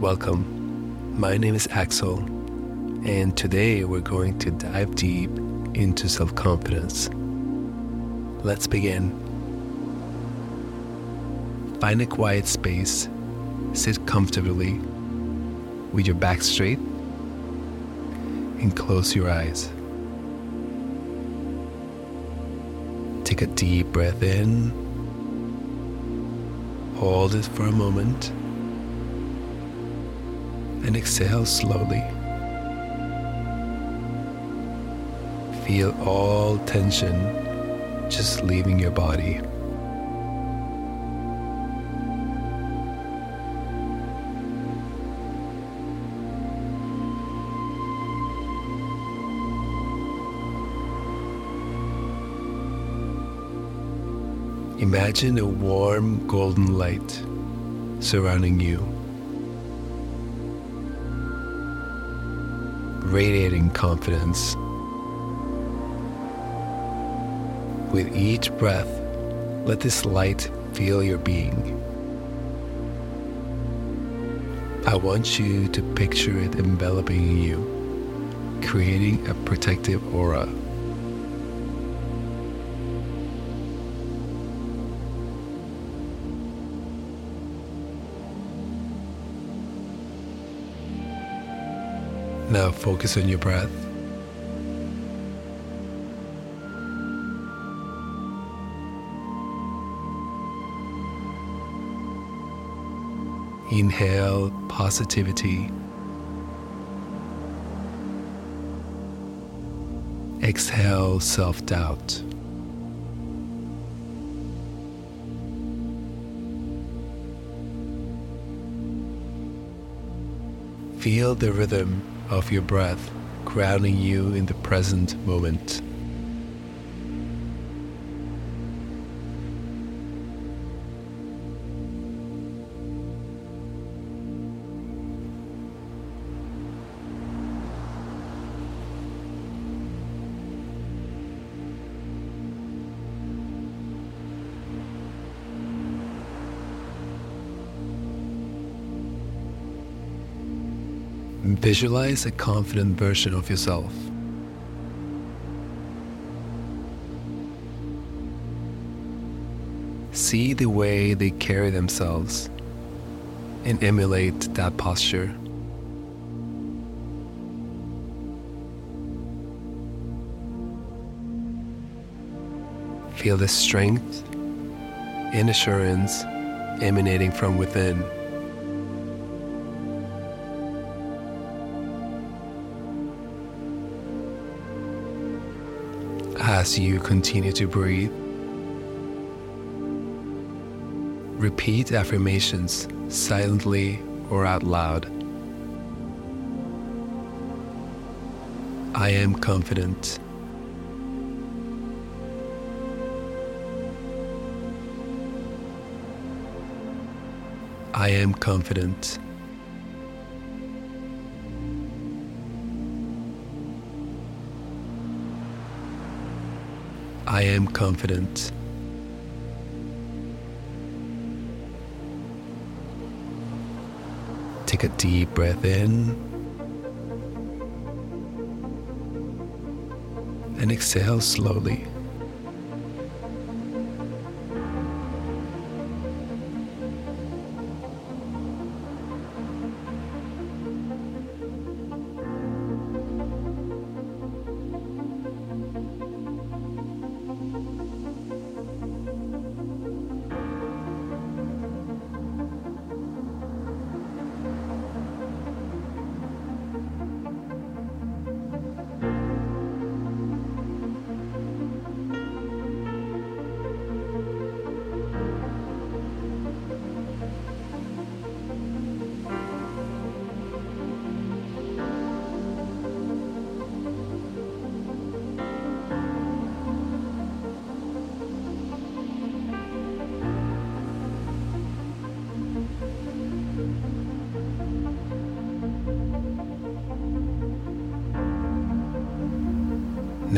Welcome. My name is Axel, and today we're going to dive deep into self confidence. Let's begin. Find a quiet space, sit comfortably with your back straight, and close your eyes. Take a deep breath in, hold it for a moment, and exhale slowly. Feel all tension just leaving your body. Imagine a warm golden light surrounding you, radiating confidence. With each breath, let this light feel your being. I want you to picture it enveloping you, creating a protective aura. Now focus on your breath. Inhale positivity. Exhale self doubt. Feel the rhythm of your breath grounding you in the present moment. Visualize a confident version of yourself. See the way they carry themselves and emulate that posture. Feel the strength and assurance emanating from within. As you continue to breathe. Repeat affirmations silently or out loud. I am confident. I am confident. I am confident. Take a deep breath in and exhale slowly.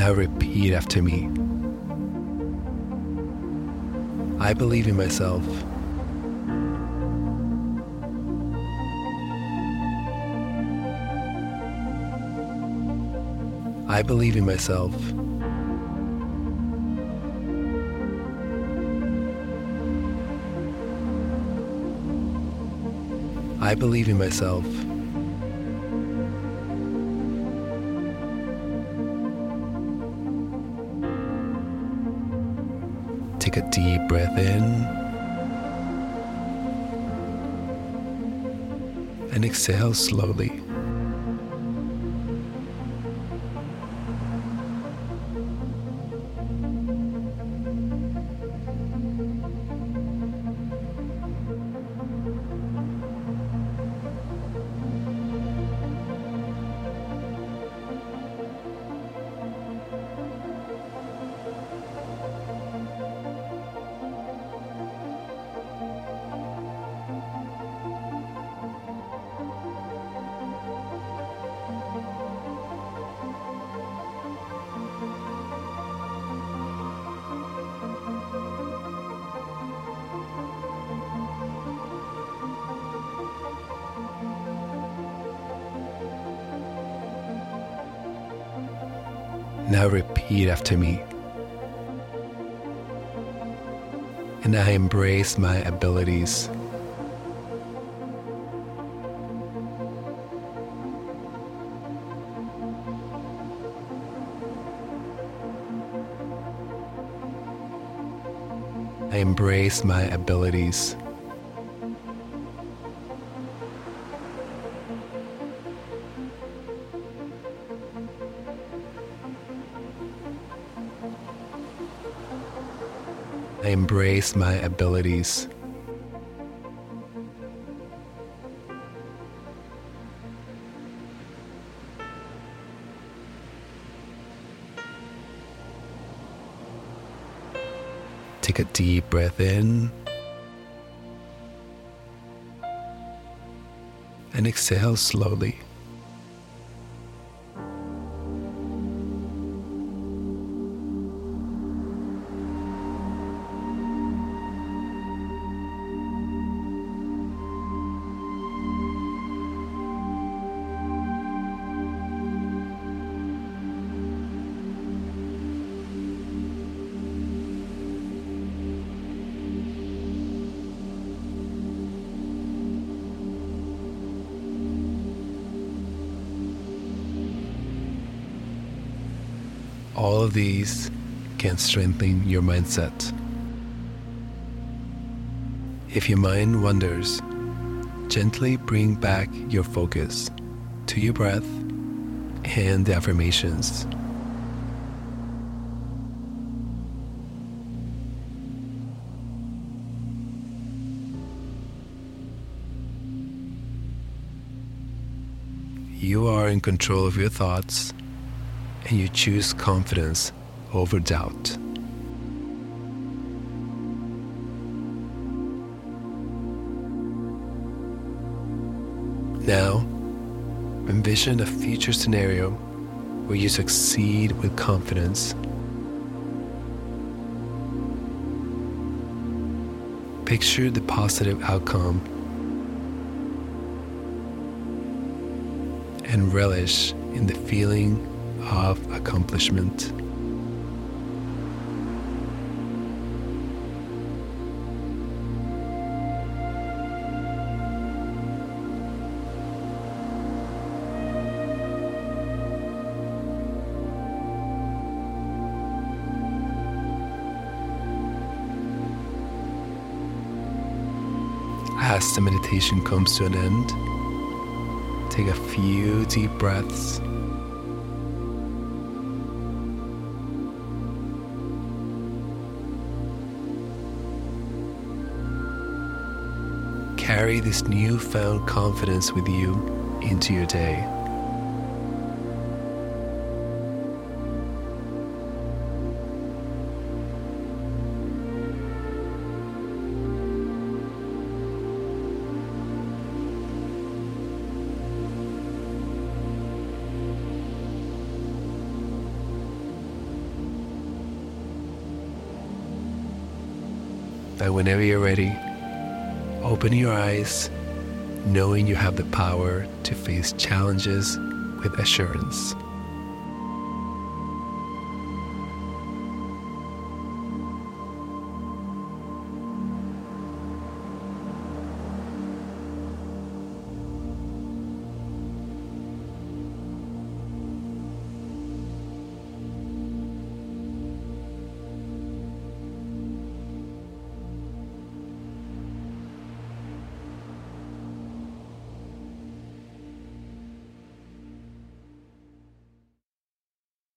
Now repeat after me. I believe in myself. I believe in myself. I believe in myself. Take a deep breath in and exhale slowly. Now repeat after me. And I embrace my abilities. I embrace my abilities. Embrace my abilities. Take a deep breath in and exhale slowly. All of these can strengthen your mindset. If your mind wanders, gently bring back your focus to your breath and the affirmations. You are in control of your thoughts and you choose confidence over doubt. Now, envision a future scenario where you succeed with confidence. Picture the positive outcome and relish in the feeling of accomplishment. As the meditation comes to an end, take a few deep breaths. Carry this newfound confidence with you into your day. And whenever you're ready, open your eyes, knowing you have the power to face challenges with assurance.